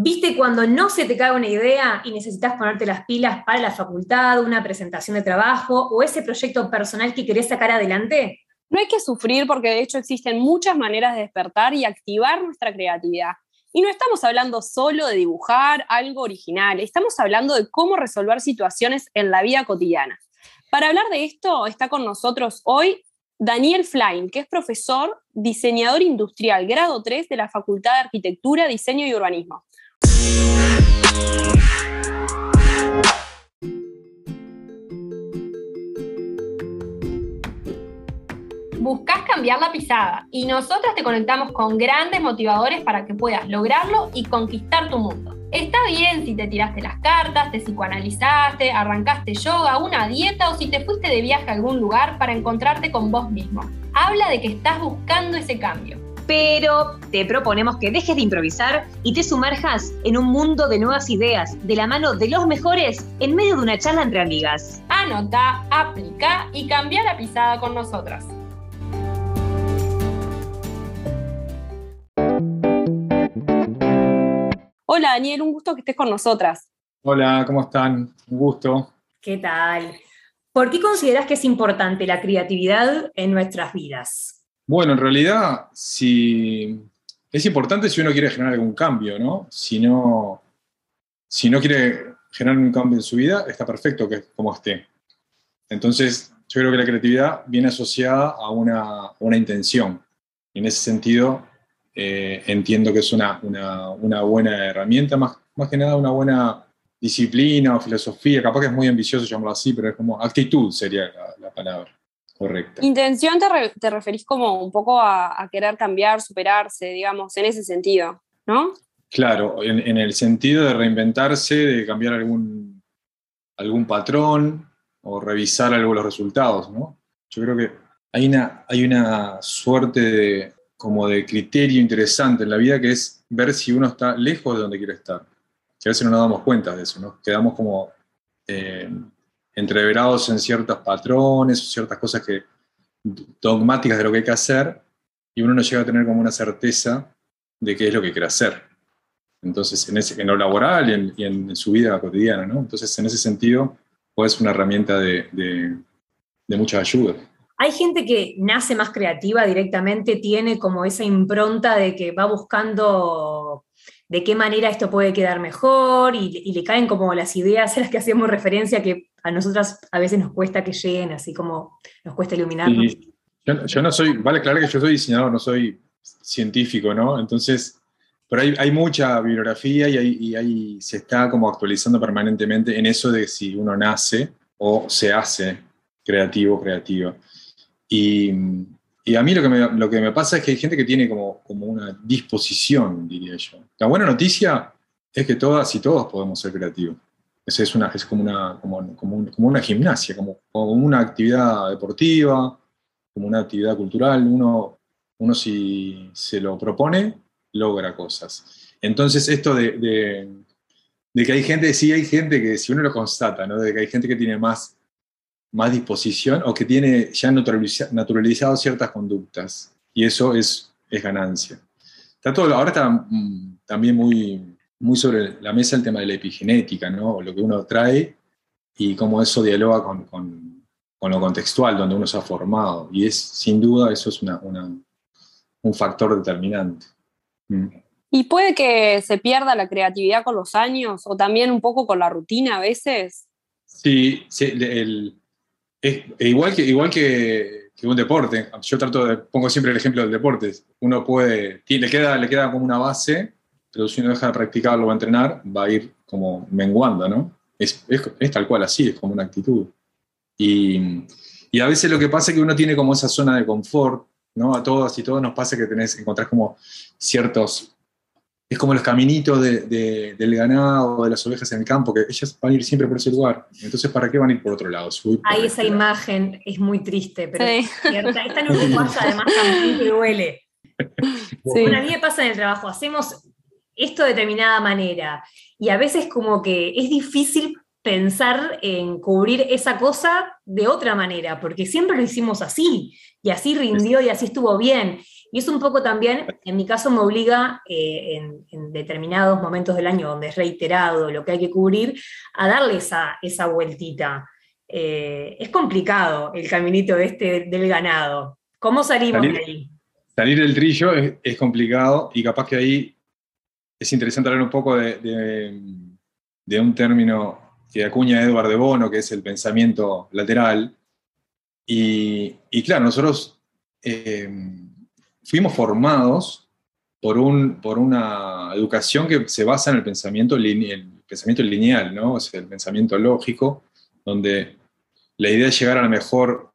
¿Viste cuando no se te cae una idea y necesitas ponerte las pilas para la facultad, una presentación de trabajo o ese proyecto personal que querés sacar adelante? No hay que sufrir porque de hecho existen muchas maneras de despertar y activar nuestra creatividad. Y no estamos hablando solo de dibujar algo original, estamos hablando de cómo resolver situaciones en la vida cotidiana. Para hablar de esto está con nosotros hoy Daniel Flain, que es profesor, diseñador industrial, grado 3 de la Facultad de Arquitectura, Diseño y Urbanismo. Buscas cambiar la pisada y nosotras te conectamos con grandes motivadores para que puedas lograrlo y conquistar tu mundo. Está bien si te tiraste las cartas, te psicoanalizaste, arrancaste yoga, una dieta o si te fuiste de viaje a algún lugar para encontrarte con vos mismo. Habla de que estás buscando ese cambio. Pero te proponemos que dejes de improvisar y te sumerjas en un mundo de nuevas ideas, de la mano de los mejores, en medio de una charla entre amigas. Anota, aplica y cambia la pisada con nosotras. Hola Daniel, un gusto que estés con nosotras. Hola, ¿cómo están? Un gusto. ¿Qué tal? ¿Por qué consideras que es importante la creatividad en nuestras vidas? Bueno, en realidad, si es importante si uno quiere generar algún cambio, ¿no? Si no, si no quiere generar un cambio en su vida, está perfecto que como esté. Entonces, yo creo que la creatividad viene asociada a una, una intención. Y en ese sentido, eh, entiendo que es una, una, buena herramienta, más, más que nada una buena disciplina o filosofía, capaz que es muy ambicioso llamarlo así, pero es como actitud sería la, palabra correcta. Intención te, te, referís como un poco a, querer cambiar, superarse, digamos, en ese sentido, ¿no? Claro, en, en, el sentido de reinventarse, de cambiar algún, algún patrón o revisar algo de los resultados, ¿no? Yo creo que hay una, hay una suerte de, como de criterio interesante en la vida que es ver si uno está lejos de donde quiere estar. Que a veces no nos damos cuenta de eso, ¿no? Quedamos como eh, entreverados en ciertos patrones, ciertas cosas que, dogmáticas de lo que hay que hacer, y uno no llega a tener como una certeza de qué es lo que quiere hacer. Entonces, en, ese, en lo laboral y en, su vida cotidiana, ¿no? Entonces, en ese sentido, puede ser una herramienta de, mucha ayuda. Hay gente que nace más creativa directamente, tiene como esa impronta de que va buscando de qué manera esto puede quedar mejor y, le caen como las ideas a las que hacemos referencia que a nosotras a veces nos cuesta que lleguen, así como nos cuesta iluminarnos. Yo, no soy, vale claro que yo soy diseñador, no soy científico, ¿no? Entonces, pero hay, hay mucha bibliografía y, ahí se está como actualizando permanentemente en eso de si uno nace o se hace creativo, creativa. Y, a mí lo que, me, lo que me pasa es que hay gente que tiene como, como una disposición, diría yo. La buena noticia es que todas y todos podemos ser creativos. Es, como, una, gimnasia, como, una actividad deportiva, como una actividad cultural. Uno, si se lo propone, logra cosas. Entonces, esto de, que hay gente, sí hay gente que, si uno lo constata, ¿no? de que hay gente que tiene más más disposición o que tiene ya naturalizado ciertas conductas. Y eso es, ganancia. Ahora está mm, también muy, muy sobre la mesa el tema de la epigenética, ¿no? lo que uno trae y cómo eso dialoga con, con, con lo contextual, donde uno se ha formado. Y es, sin duda, eso es una, una, un factor determinante. Mm. ¿Y puede que se pierda la creatividad con los años o también un poco con la rutina a veces? Sí, sí el, es, igual que, igual que, un deporte. Yo trato de, pongo siempre el ejemplo del deporte. Uno puede, le queda, le queda como una base, pero si uno deja de practicarlo o entrenar, va a ir como menguando, ¿no? Es, es, tal cual así, es como una actitud. Y, y, a veces lo que pasa es que uno tiene como esa zona de confort, ¿no? A todas y todos nos pasa que tenés, encontrás como ciertos es como los caminitos del ganado, de las ovejas en el campo, que ellas van a ir siempre por ese lugar. Entonces, ¿para qué van a ir por otro lado? Ahí esa imagen es muy triste, pero es cierta. Esta se pasa, además también que duele. Sí. Bueno, a mí me pasa en el trabajo, hacemos esto de determinada manera y a veces como que es difícil pensar en cubrir esa cosa de otra manera, porque siempre lo hicimos así y así rindió y así estuvo bien. Y es un poco también, en mi caso me obliga eh, en, determinados momentos del año donde es reiterado lo que hay que cubrir, a darle esa, esa vueltita. Eh, es complicado el caminito este del ganado. ¿Cómo salimos salir, de ahí? Salir del trillo es, complicado y capaz que ahí es interesante hablar un poco de, de un término que acuña Edward de Bono, que es el pensamiento lateral. Y, y claro, nosotros eh, fuimos formados por, un, por una educación que se basa en el pensamiento, el pensamiento lineal, ¿no? O el pensamiento lógico, donde la idea es llegar a la mejor,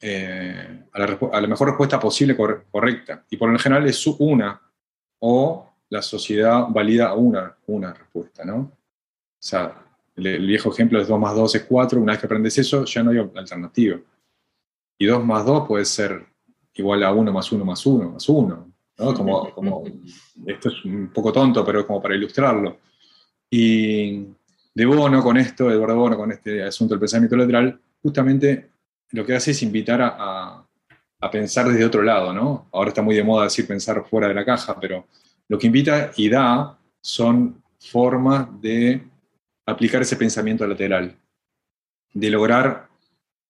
eh, a, la, mejor respuesta posible correcta. Y por lo general es una, o la sociedad valida una, una respuesta, ¿no? O sea, el, viejo ejemplo es 2 más 2 es 4, una vez que aprendes eso, ya no hay alternativa. Y 2 más 2 puede ser igual a 1 más 1 más 1 más 1. ¿no? Como, como, esto es un poco tonto, pero como para ilustrarlo. Y de Bono con esto, Eduardo Bono con este asunto del pensamiento lateral, justamente lo que hace es invitar a, a, pensar desde otro lado, ¿no? Ahora está muy de moda decir pensar fuera de la caja, pero lo que invita y da son formas de aplicar ese pensamiento lateral, de lograr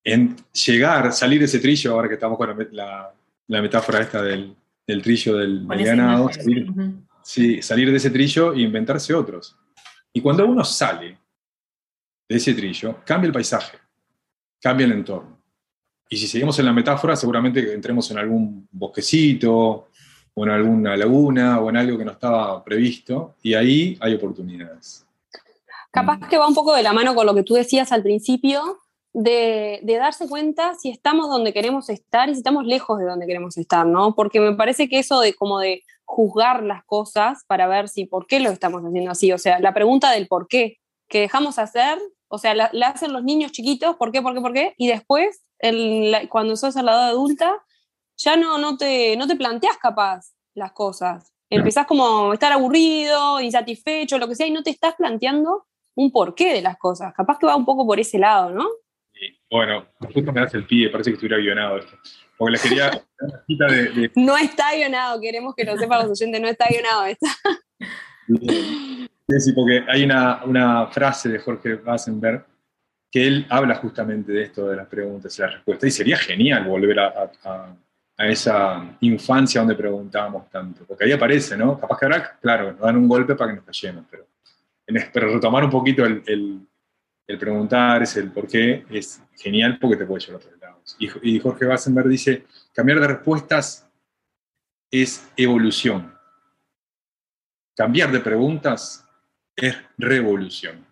en llegar, salir de ese trillo, ahora que estamos con la, metáfora esta del, trillo del, ganado, salir, salir de ese trillo e inventarse otros. Y cuando uno sale de ese trillo, cambia el paisaje, cambia el entorno. Y si seguimos en la metáfora, seguramente entremos en algún bosquecito, o en alguna laguna, o en algo que no estaba previsto, y ahí hay oportunidades. Capaz que va un poco de la mano con lo que tú decías al principio, de, darse cuenta si estamos donde queremos estar y si estamos lejos de donde queremos estar, ¿no? Porque me parece que eso de como de juzgar las cosas para ver si por qué lo estamos haciendo así, o sea, la pregunta del por qué, que dejamos hacer, o sea, la, hacen los niños chiquitos, ¿por qué, por qué, por qué? Y después, cuando sos al lado adulta, ya no, no, te, no te planteas capaz las cosas. Empezás como a estar aburrido, insatisfecho, lo que sea, y no te estás planteando un porqué de las cosas. Capaz que va un poco por ese lado, ¿no? bueno, justo me das el pie, parece que estuviera guionado esto. Porque les quería de, No está guionado, queremos que lo sepan los oyentes, no está guionado esto. Sí, porque hay una, una frase de Jorge Wassenberg que él habla justamente de esto, de las preguntas y las respuestas, y sería genial volver a, a, a esa infancia donde preguntábamos tanto, porque ahí aparece, ¿no? Capaz que ahora, claro, nos dan un golpe para que nos callemos, pero pero retomar un poquito el, el, preguntar, es el por qué, es genial porque te puede llevar a otros lados. Y, Jorge Wassenberg dice, cambiar de respuestas es evolución. Cambiar de preguntas es revolución.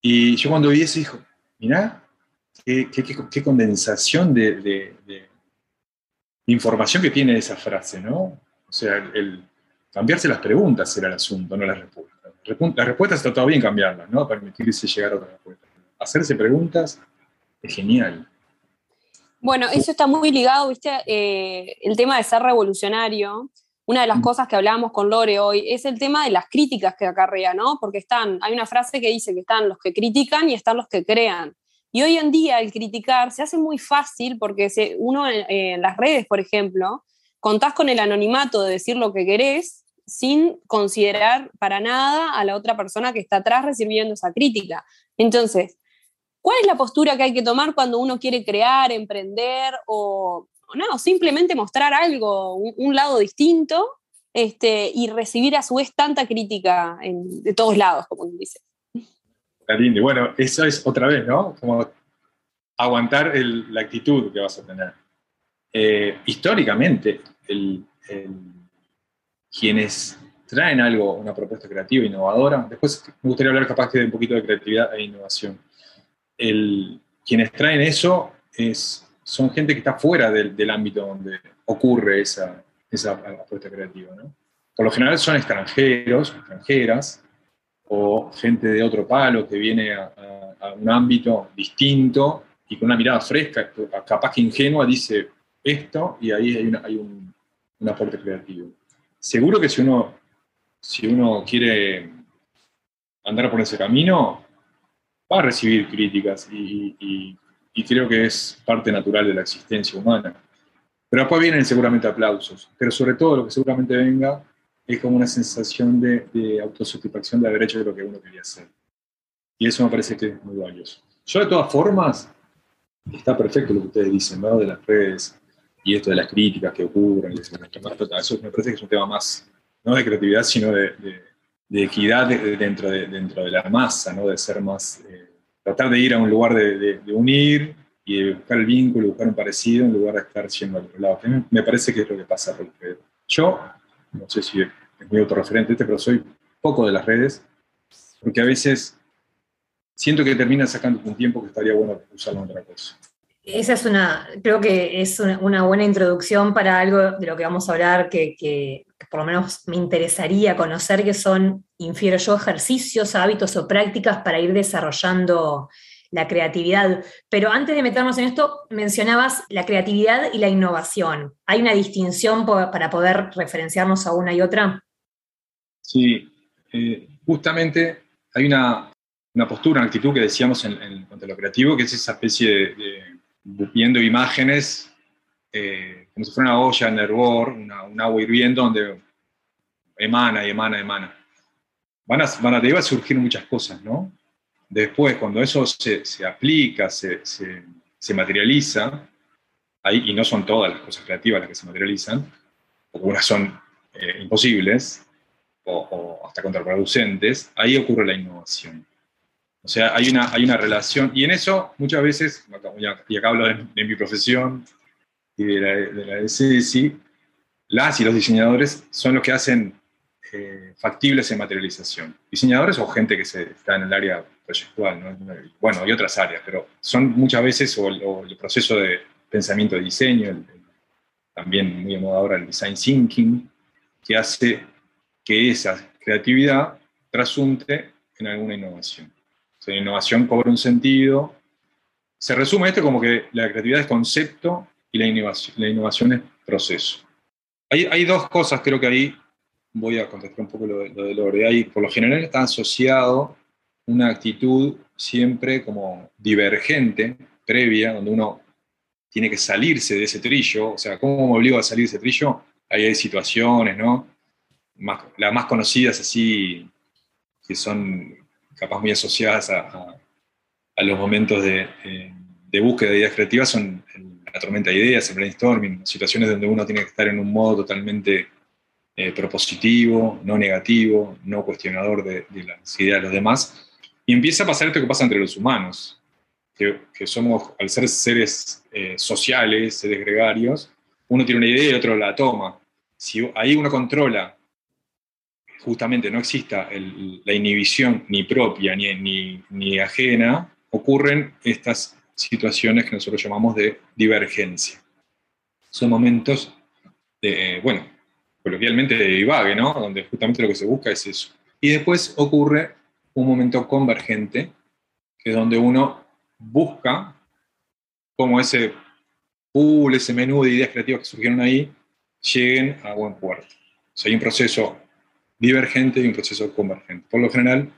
Y yo cuando vi eso, dijo, mirá, qué, condensación de, de, de, información que tiene esa frase, ¿no? O sea, el, cambiarse las preguntas era el asunto, no las respuestas las respuestas está todo bien cambiarlas, ¿no? Permitirse llegar a otra respuesta. Hacerse preguntas es genial. Bueno, eso está muy ligado, ¿viste? Eh, el tema de ser revolucionario. Una de las mm. cosas que hablábamos con Lore hoy es el tema de las críticas que acarrea, ¿no? Porque están, hay una frase que dice que están los que critican y están los que crean. Y hoy en día el criticar se hace muy fácil porque uno en las redes, por ejemplo, contás con el anonimato de decir lo que querés sin considerar para nada a la otra persona que está atrás recibiendo esa crítica. Entonces, ¿cuál es la postura que hay que tomar cuando uno quiere crear, emprender o, no, simplemente mostrar algo, un, lado distinto este, y recibir a su vez tanta crítica de todos lados, como dice? Bueno, eso es otra vez, ¿no? Como aguantar la actitud que vas a tener. Eh, históricamente, el quienes traen algo, una propuesta creativa, innovadora, después me gustaría hablar capaz que de un poquito de creatividad e innovación. El, quienes traen eso es, son gente que está fuera del, del ámbito donde ocurre esa, esa propuesta creativa. ¿no? Por lo general son extranjeros, extranjeras, o gente de otro palo que viene a, un ámbito distinto y con una mirada fresca, capaz que ingenua, dice esto y ahí hay, un, aporte creativo seguro que si uno, si uno quiere andar por ese camino, va a recibir críticas y, creo que es parte natural de la existencia humana. Pero después vienen seguramente aplausos, pero sobre todo lo que seguramente venga es como una sensación de, de autosatisfacción de haber hecho lo que uno quería hacer. Y eso me parece que es muy valioso. Yo de todas formas, está perfecto lo que ustedes dicen, ¿no? De las redes y esto de las críticas que ocurren. Eso me parece que es un tema más, no de creatividad, sino de, de, equidad dentro, de, dentro de la masa, ¿no? De ser más, eh, tratar de ir a un lugar de, unir y de buscar el vínculo, buscar un parecido en lugar de estar yendo al otro lado. me parece que es lo que pasa. Porque yo, no sé si es muy autorreferente este, pero soy poco de las redes, porque a veces siento que termina sacando un tiempo que estaría bueno usarlo en otra cosa. Esa es una, creo que es una, buena introducción para algo de lo que vamos a hablar, que, por lo menos me interesaría conocer, que son, infiero yo, ejercicios, hábitos o prácticas para ir desarrollando la creatividad. Pero antes de meternos en esto, mencionabas la creatividad y la innovación. ¿Hay una distinción para poder referenciarnos a una y otra? Sí, eh, justamente hay una, una postura, una actitud que decíamos en, cuanto a lo creativo, que es esa especie de, viendo imágenes eh, como si fuera una olla en hervor, un agua hirviendo donde emana y emana, emana. Van a, van a, surgir muchas cosas, ¿no? Después, cuando eso se, aplica, se, materializa, y no son todas las cosas creativas las que se materializan, porque unas son eh, imposibles o, hasta contraproducentes, ahí ocurre la innovación. O sea, hay una, relación, y en eso muchas veces, y acá hablo de, mi profesión y de la de, la de las y los diseñadores son los que hacen eh, factibles en materialización. Diseñadores o gente que se, está en el área proyectual, bueno, y otras áreas, pero son muchas veces, o, el proceso de pensamiento de diseño, también muy de moda ahora el design thinking, que hace que esa creatividad trasunte en alguna innovación la innovación cobra un sentido. Se resume esto como que la creatividad es concepto y la innovación, la innovación es proceso. Hay, hay, dos cosas, creo que ahí voy a contestar un poco lo, de Lore. Hay, por lo general está asociado una actitud siempre como divergente, previa, donde uno tiene que salirse de ese trillo. O sea, ¿cómo me obligo a salir de ese trillo? Ahí hay situaciones, ¿no? las más conocidas así, que son capaz muy asociadas a, los momentos de, búsqueda de ideas creativas son la tormenta de ideas, el brainstorming, situaciones donde uno tiene que estar en un modo totalmente eh, propositivo, no negativo, no cuestionador de, las ideas de los demás. Y empieza a pasar esto que pasa entre los humanos, que, somos, al ser seres eh, sociales, seres gregarios, uno tiene una idea y otro la toma. Si ahí uno controla justamente no exista la inhibición ni propia ni, ni, ajena, ocurren estas situaciones que nosotros llamamos de divergencia. Son momentos de, bueno, coloquialmente de divague, ¿no? Donde justamente lo que se busca es eso. Y después ocurre un momento convergente, que es donde uno busca cómo ese pool, ese menú de ideas creativas que surgieron ahí, lleguen a buen puerto. O sea, hay un proceso divergente y un proceso convergente. Por lo general,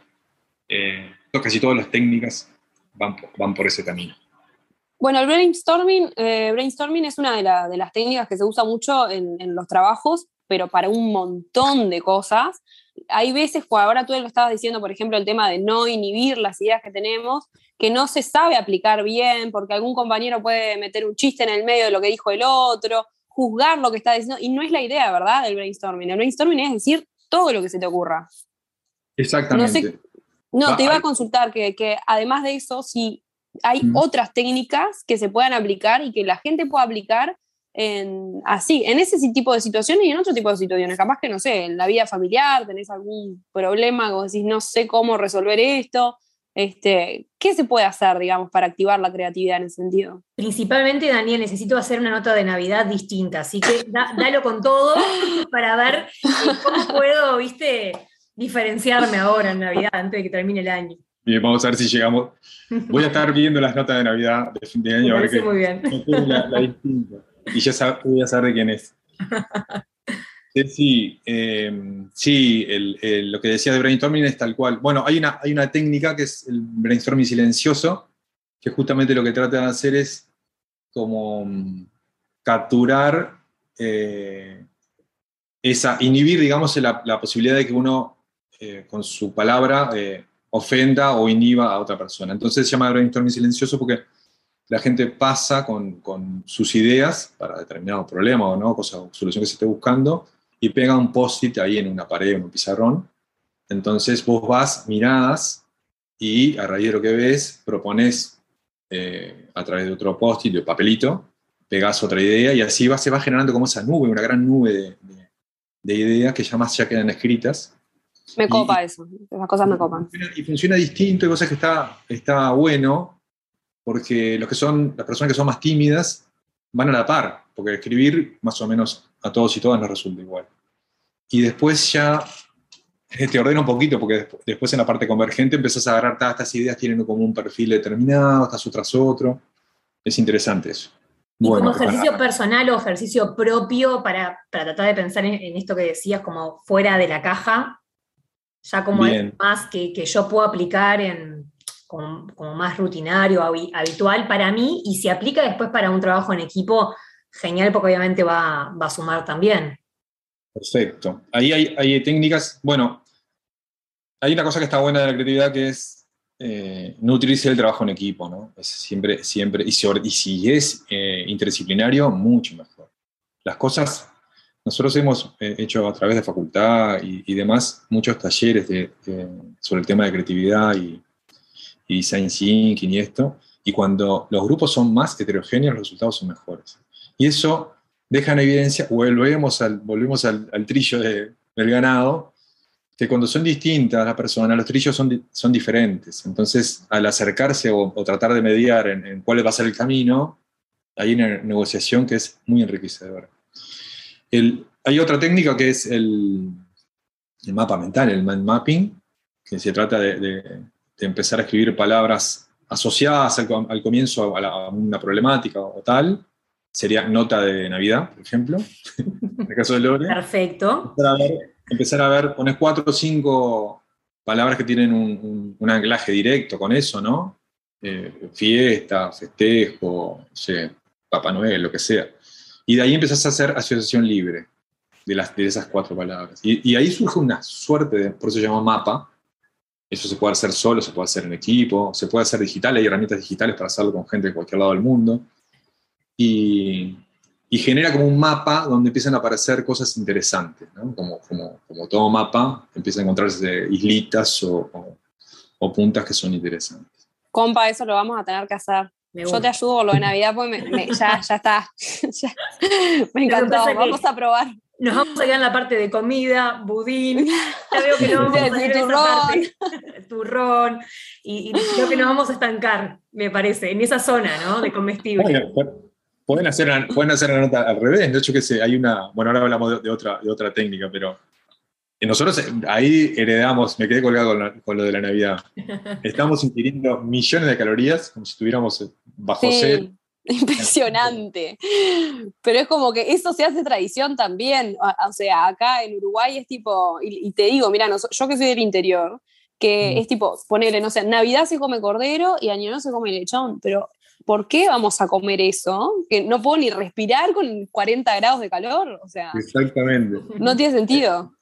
eh, casi todas las técnicas van por, van por ese camino. Bueno, el brainstorming, eh, brainstorming es una de, de, las técnicas que se usa mucho en, en, los trabajos, pero para un montón de cosas. Hay veces, ahora tú lo estabas diciendo, por ejemplo, el tema de no inhibir las ideas que tenemos, que no se sabe aplicar bien, porque algún compañero puede meter un chiste en el medio de lo que dijo el otro, juzgar lo que está diciendo, y no es la idea, ¿verdad?, del brainstorming. El brainstorming es decir todo lo que se te ocurra. Exactamente. No, te iba a consultar que, que, además de eso, si hay otras técnicas que se puedan aplicar y que la gente pueda aplicar en, así, en ese tipo de situaciones y en otro tipo de situaciones. Capaz que, no sé, en la vida familiar tenés algún problema, como decís, no sé cómo resolver esto, este, ¿Qué se puede hacer, digamos, para activar la creatividad en ese sentido? Principalmente, Daniel, necesito hacer una nota de Navidad distinta, así que dalo con todo para ver cómo puedo, viste, diferenciarme ahora en Navidad antes de que termine el año. Bien, vamos a ver si llegamos. Voy a estar viendo las notas de Navidad de fin de año. Me muy bien. Y ya voy a saber de quién es. Sí, em, sí lo que decía de brainstorming es tal cual. Bueno, hay una, hay una técnica que es el brainstorming silencioso, que justamente lo que trata de hacer es como mm, capturar eh, esa, inhibir, digamos, la, posibilidad de que uno eh, con su palabra eh, ofenda o inhiba a otra persona. Entonces se llama brainstorming silencioso porque la gente pasa con, con sus ideas para determinado problema o no, cosa o solución que se esté buscando, y pega un post-it ahí en una pared, en un pizarrón. Entonces vos vas, mirás y a raíz de lo que ves, propones eh, a través de otro post-it, de papelito, pegás otra idea y así va, se va generando como esa nube, una gran nube de, de, ideas que ya más ya quedan escritas. Me copa eso, esas cosas me copan. Y funciona distinto, y cosas que está, está bueno, porque los que son, las personas que son más tímidas van a la par, porque escribir más o menos a todos y todas nos resulta igual. Y después ya te ordena un poquito, porque después en la parte convergente empezás a agarrar todas estas ideas, tienen como un perfil determinado, estás tras otro. Es interesante eso. Y como ejercicio personal o ejercicio propio para, tratar de pensar en, esto que decías, como fuera de la caja, ya como es más que, yo puedo aplicar en como, más rutinario, habitual para mí, y si aplica después para un trabajo en equipo, genial, porque obviamente va, va a sumar también. Perfecto. Ahí hay, técnicas, bueno, hay una cosa que está buena de la creatividad que es eh, no utilizar el trabajo en equipo, ¿no? Es siempre, siempre, y si, es eh, interdisciplinario, mucho mejor. Las cosas, nosotros hemos eh, hecho a través de facultad y, demás muchos talleres sobre el tema de creatividad y, y design thinking y esto, y cuando los grupos son más heterogéneos, los resultados son mejores. Y eso deja en evidencia, volvemos al, volvemos al, trillo del ganado, que cuando son distintas las personas, los trillos son, son diferentes. Entonces, al acercarse o, tratar de mediar en, cuál va a ser el camino, hay una negociación que es muy enriquecedora. hay otra técnica que es el, mapa mental, el mind mapping, que se trata de, empezar a escribir palabras asociadas al, comienzo a, una problemática o tal, sería nota de Navidad, por ejemplo, en el caso de Lore. Perfecto. Empezar a ver, pones cuatro o cinco palabras que tienen un, anclaje directo con eso, ¿no? Eh, fiesta, festejo, Papá Noel, lo que sea. Y de ahí empezás a hacer asociación libre de, las, de esas cuatro palabras. Y, y ahí surge una suerte, de, por eso se llama mapa. Eso se puede hacer solo, se puede hacer en equipo, se puede hacer digital, hay herramientas digitales para hacerlo con gente de cualquier lado del mundo y, genera como un mapa donde empiezan a aparecer cosas interesantes, ¿no? como, como, como, todo mapa, empiezan a encontrarse islitas o, o, puntas que son interesantes. Compa, eso lo vamos a tener que hacer. Yo te ayudo con lo de Navidad, pues ya, ya está. me encantó, vamos a probar. Nos vamos a quedar en la parte de comida, budín. Ya veo que no vamos a ir turrón. Esa parte. turrón. Y, creo que nos vamos a estancar, me parece, en esa zona, ¿no? De comestible. Pueden hacer, pueden hacer la nota al revés. De hecho, que sé, hay una. Bueno, ahora hablamos de, otra, de otra técnica, pero nosotros eh, ahí heredamos, me quedé colgado con, lo de la Navidad. Estamos ingiriendo millones de calorías, como si estuviéramos eh, bajo sí, Impresionante. Pero es como que eso se hace tradición también. O sea, acá en Uruguay es tipo, y, te digo, mira, yo que soy del interior, que mm. es tipo, ponerle, no sé, Navidad se come cordero y Año Nuevo se come lechón, pero ¿por qué vamos a comer eso? Que no puedo ni respirar con 40 grados de calor. O sea, Exactamente. No tiene sentido.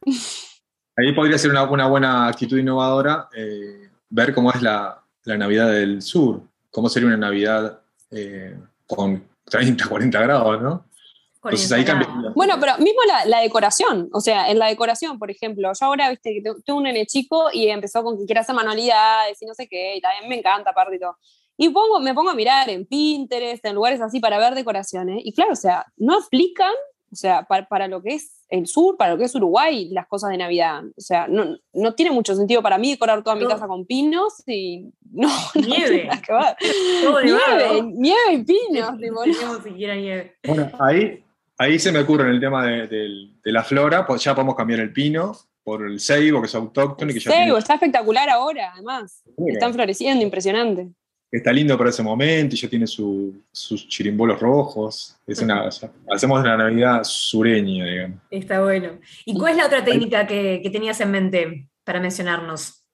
Ahí podría ser una, buena actitud innovadora eh, ver cómo es la, Navidad del Sur, cómo sería una Navidad eh, con 30, 40 grados, ¿no? Entonces ahí cambia. Bueno, pero mismo la, decoración, o sea, en la decoración, por ejemplo, yo ahora, viste, que tengo un nene chico y empezó con que quiere hacer manualidades y no sé qué, y también me encanta, aparte y todo. Y pongo, me pongo a mirar en Pinterest, en lugares así para ver decoraciones. Y claro, o sea, no aplican, o sea, para, lo que es el sur, para lo que es Uruguay, las cosas de Navidad. O sea, no, no tiene mucho sentido para mí decorar toda mi casa con pinos y no. Nieve. nieve, nieve y pinos. No siquiera nieve. Bueno, ahí, ahí se me ocurre en el tema de, la flora, pues ya podemos cambiar el pino por el ceibo, que es autóctono. Y que ceibo, está espectacular ahora, además. Están floreciendo, impresionante está lindo para ese momento y ya tiene sus chirimbolos rojos. Es una, hacemos una Navidad sureña, digamos. Está bueno. ¿Y cuál es la otra técnica que, tenías en mente para mencionarnos?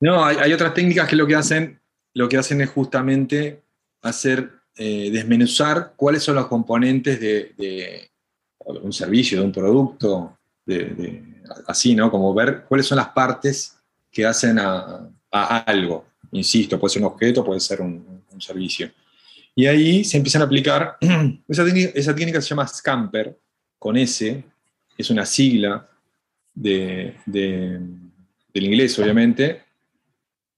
No, hay, otras técnicas que lo que hacen, lo que hacen es justamente hacer eh, desmenuzar cuáles son los componentes de, un servicio, de un producto, así, ¿no? Como ver cuáles son las partes que hacen a, algo. Insisto, puede ser un objeto, puede ser un, servicio. Y ahí se empiezan a aplicar, esa técnica, se llama Scamper, con S, es una sigla del inglés, obviamente,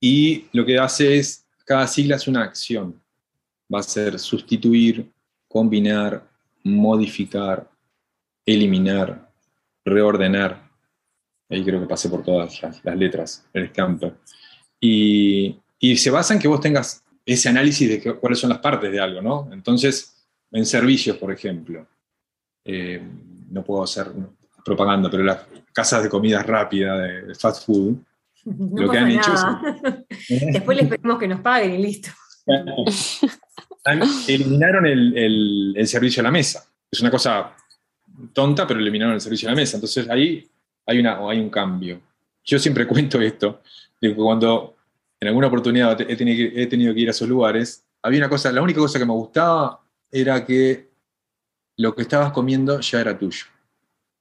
y lo que hace es, cada sigla es una acción. Va a ser sustituir, combinar, modificar, eliminar, reordenar. Ahí creo que pasé por todas las, letras, el scamper. Y, se basa en que vos tengas ese análisis de cuáles son las partes de algo, ¿no? Entonces, en servicios, por ejemplo, eh, no puedo hacer propaganda, pero las casas de comida rápida, de fast food, lo que han hecho Después les pedimos que nos paguen y listo. eliminaron el, servicio a la mesa. Es una cosa tonta, pero eliminaron el servicio a la mesa. Entonces ahí hay, una, hay un cambio. Yo siempre cuento esto, de que cuando en alguna oportunidad he tenido, que ir a esos lugares, había una cosa, la única cosa que me gustaba era que lo que estabas comiendo ya era tuyo,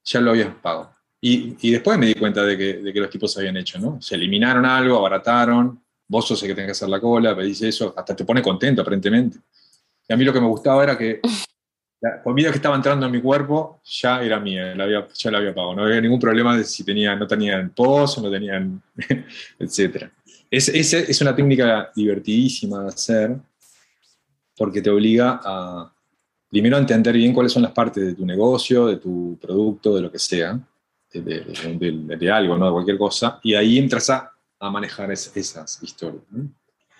ya lo habías pagado. Y, después me di cuenta de que, los tipos habían hecho, ¿no? Se eliminaron algo, abarataron, vos sos el que tenés que hacer la cola, pedís eso, hasta te pone contento aparentemente. Y a mí lo que me gustaba era que la comida que estaba entrando en mi cuerpo ya era mía, la había, ya la había pagado. No había ningún problema de si tenía, no tenían pozo, no tenían, etc. Es, es, es una técnica divertidísima de hacer porque te obliga a, primero, a entender bien cuáles son las partes de tu negocio, de tu producto, de lo que sea, de, algo, ¿no? de cualquier cosa, y ahí entras a, a manejar esas historias.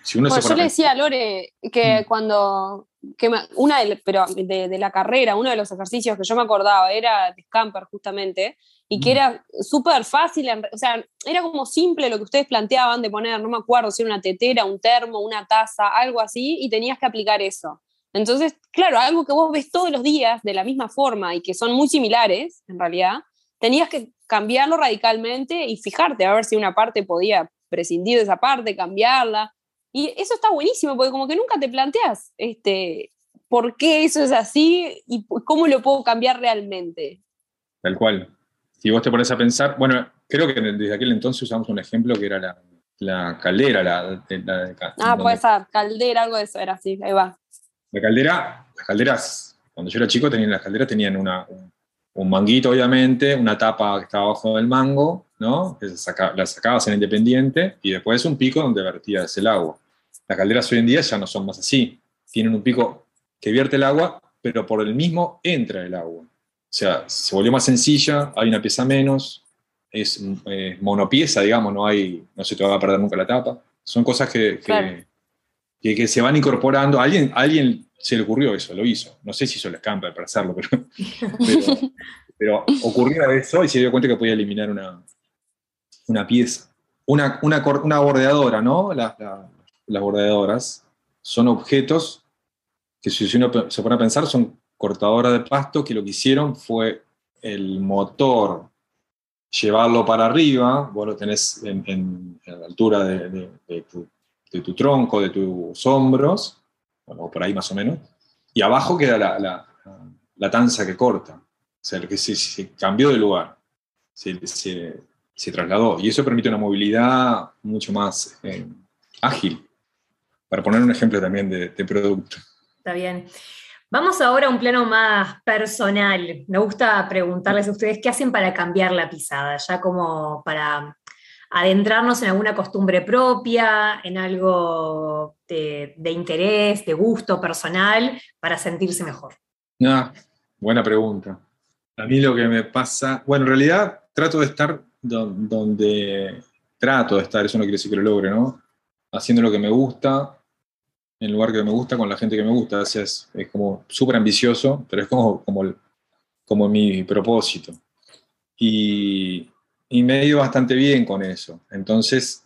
Si uno yo le decía a Lore que mm. cuando, que una de, pero de, la carrera, uno de los ejercicios que yo me acordaba era de Scamper justamente, y que mm. era súper fácil, o sea, era como simple lo que ustedes planteaban de poner, no me acuerdo si era una tetera, un termo, una taza, algo así, y tenías que aplicar eso. Entonces, claro, algo que vos ves todos los días de la misma forma y que son muy similares, en realidad, tenías que cambiarlo radicalmente y fijarte a ver si una parte podía prescindir de esa parte, cambiarla. Y eso está buenísimo, porque como que nunca te planteas este, por qué eso es así y cómo lo puedo cambiar realmente. Tal cual. Si vos te pones a pensar, bueno, creo que desde aquel entonces usamos un ejemplo que era la, la caldera. La, ah, pues esa caldera, algo de eso era así, ahí va. La caldera, las calderas, cuando yo era chico, tenían, las calderas tenían una, un manguito, obviamente, una tapa que estaba abajo del mango, ¿no? Que la sacabas en independiente y después un pico donde vertías el agua. Las calderas hoy en día ya no son más así. Tienen un pico que vierte el agua, pero por el mismo entra el agua. O sea, se volvió más sencilla, hay una pieza menos, es monopieza, digamos, no, hay, no se te va a perder nunca la tapa. Son cosas que, que, que, se van incorporando. Alguien, alguien se le ocurrió eso, lo hizo. No sé si hizo el scamper para hacerlo, pero, pero, ocurrió eso y se dio cuenta que podía eliminar una, una pieza. Una, una, una bordeadora, ¿no? Las, bordeadoras son objetos que si uno se pone a pensar son cortadoras de pasto que lo que hicieron fue el motor llevarlo para arriba, vos lo tenés en, la altura de, tu, tronco, de tus hombros, o por ahí más o menos, y abajo queda la, la, la tanza que corta, o sea, que se, cambió de lugar, se, se, trasladó, y eso permite una movilidad mucho más eh, ágil, para poner un ejemplo también de, de producto. Está bien. Vamos ahora a un plano más personal. Me gusta preguntarles a ustedes qué hacen para cambiar la pisada, ya como para adentrarnos en alguna costumbre propia, en algo de, interés, de gusto personal, para sentirse mejor? Ah, buena pregunta. A mí lo que me pasa, bueno, en realidad trato de estar donde trato de estar, eso no quiere decir que lo logre, ¿no? Haciendo lo que me gusta, en el lugar que me gusta, con la gente que me gusta. O sea, es, como súper ambicioso, pero es como, como, como mi propósito. Y, y me he ido bastante bien con eso. Entonces,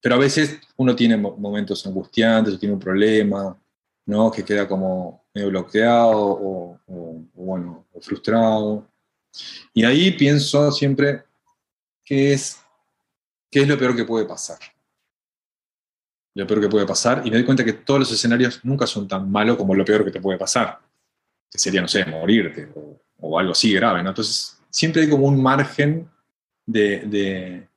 pero a veces uno tiene momentos angustiantes, o tiene un problema, ¿no? Que queda como medio bloqueado o, bueno, frustrado. Y ahí pienso siempre qué es, qué es lo peor que puede pasar. Lo peor que puede pasar, y me doy cuenta que todos los escenarios nunca son tan malos como lo peor que te puede pasar, que sería, no sé, morirte o, algo así grave. Entonces, siempre hay como un margen de, de,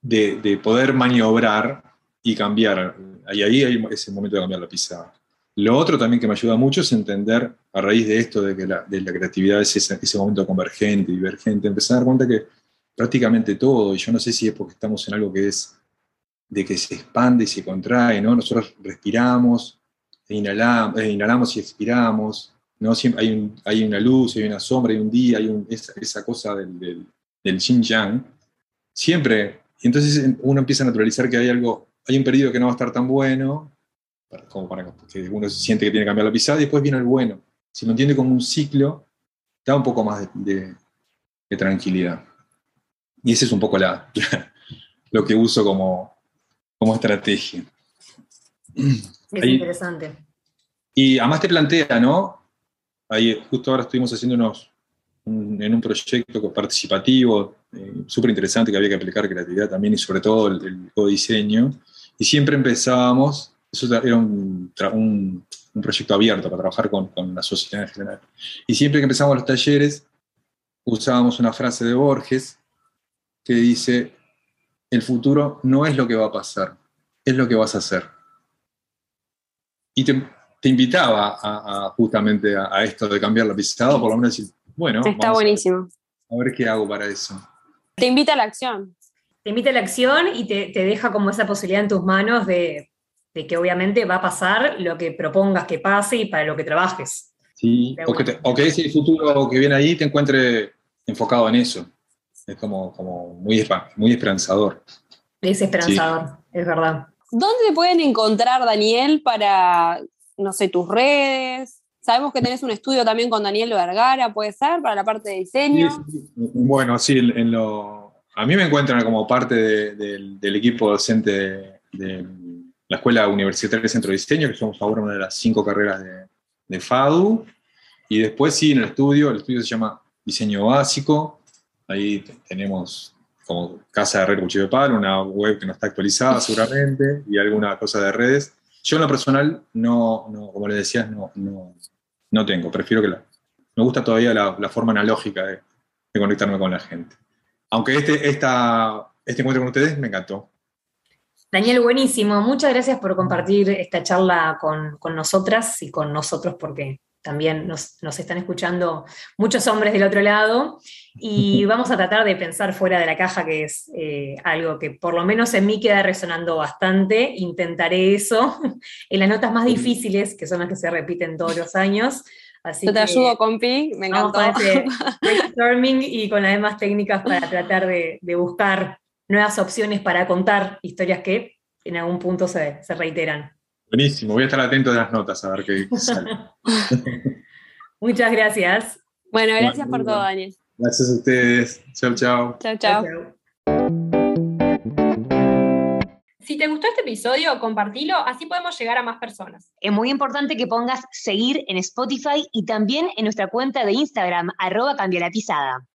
de, de poder maniobrar y cambiar. Y ahí hay ese momento de cambiar la pisada. Lo otro también que me ayuda mucho es entender, a raíz de esto, de que la, de la creatividad es ese, ese, momento convergente, divergente, empezar a dar cuenta que prácticamente todo, y yo no sé si es porque estamos en algo que es de que se expande y se contrae, ¿no? Nosotros respiramos, e inhalamos, eh, inhalamos y expiramos, ¿no? Siempre hay, un, hay, una luz, hay una sombra, hay un día, hay esa, esa, cosa del, del, del. Siempre, y entonces uno empieza a naturalizar que hay algo, hay un periodo que no va a estar tan bueno, como para que uno siente que tiene que cambiar la pisada, y después viene el bueno. Si lo entiende como un ciclo, da un poco más de, de, tranquilidad. Y ese es un poco la, lo que uso como, como estrategia. Es Ahí, interesante. Y además te plantea, ¿no? Ahí justo ahora estuvimos haciendo unos, un, en un proyecto participativo eh, súper interesante que había que aplicar creatividad también y sobre todo el, el codiseño. Y siempre empezábamos, eso era un, un, un proyecto abierto para trabajar con, con, la sociedad en general. Y siempre que empezábamos los talleres, usábamos una frase de Borges que dice, el futuro no es lo que va a pasar, es lo que vas a hacer. Y te, te invitaba a, a justamente a, a, esto de cambiar la pisada, por lo menos decir, bueno, está buenísimo. A ver, a ver qué hago para eso. Te invita a la acción. Te invita a la acción y te, te deja como esa posibilidad en tus manos de, de, que obviamente va a pasar lo que propongas que pase y para lo que trabajes. Sí, o que, te, o que ese futuro que viene ahí te encuentre enfocado en eso. Es como, como muy, muy esperanzador. Es esperanzador, sí. es verdad. ¿Dónde te pueden encontrar, Daniel, para, no sé, tus redes? Sabemos que tenés un estudio también con Daniel Vergara, ¿puede ser? Para la parte de diseño. Sí, sí. Bueno, sí, en lo, a mí me encuentran como parte de, de, del equipo docente de, de, la Escuela Universitaria Centro de Diseño, que somos ahora una de las cinco carreras de, FADU. Y después sí, en el estudio, el estudio se llama Diseño Básico. Ahí tenemos como Casa de Red Cuchillo de Palo, una web que no está actualizada seguramente, y alguna cosa de redes. Yo en lo personal, no, no como le decías, no, no, no tengo, prefiero que la... Me gusta todavía la, forma analógica de, de, conectarme con la gente. Aunque este, esta, este encuentro con ustedes me encantó. Daniel, buenísimo. Muchas gracias por compartir esta charla con, con nosotras y con nosotros, porque también nos, nos, están escuchando muchos hombres del otro lado y vamos a tratar de pensar fuera de la caja, que es eh, algo que por lo menos en mí queda resonando bastante. Intentaré eso en las notas más difíciles, que son las que se repiten todos los años. Así Yo te ayudo, compi, me encantó. Este brainstorming y con las demás técnicas para tratar de, de, buscar nuevas opciones para contar historias que en algún punto se, se reiteran. Buenísimo, voy a estar atento de las notas a ver qué sale. Muchas gracias. Bueno, gracias bueno, por todo, Daniel. Gracias a ustedes. Chao, chao. Chao, chao. Si te gustó este episodio, compartilo, así podemos llegar a más personas. Es muy importante que pongas seguir en Spotify y también en nuestra cuenta de Instagram, arroba cambia la pisada.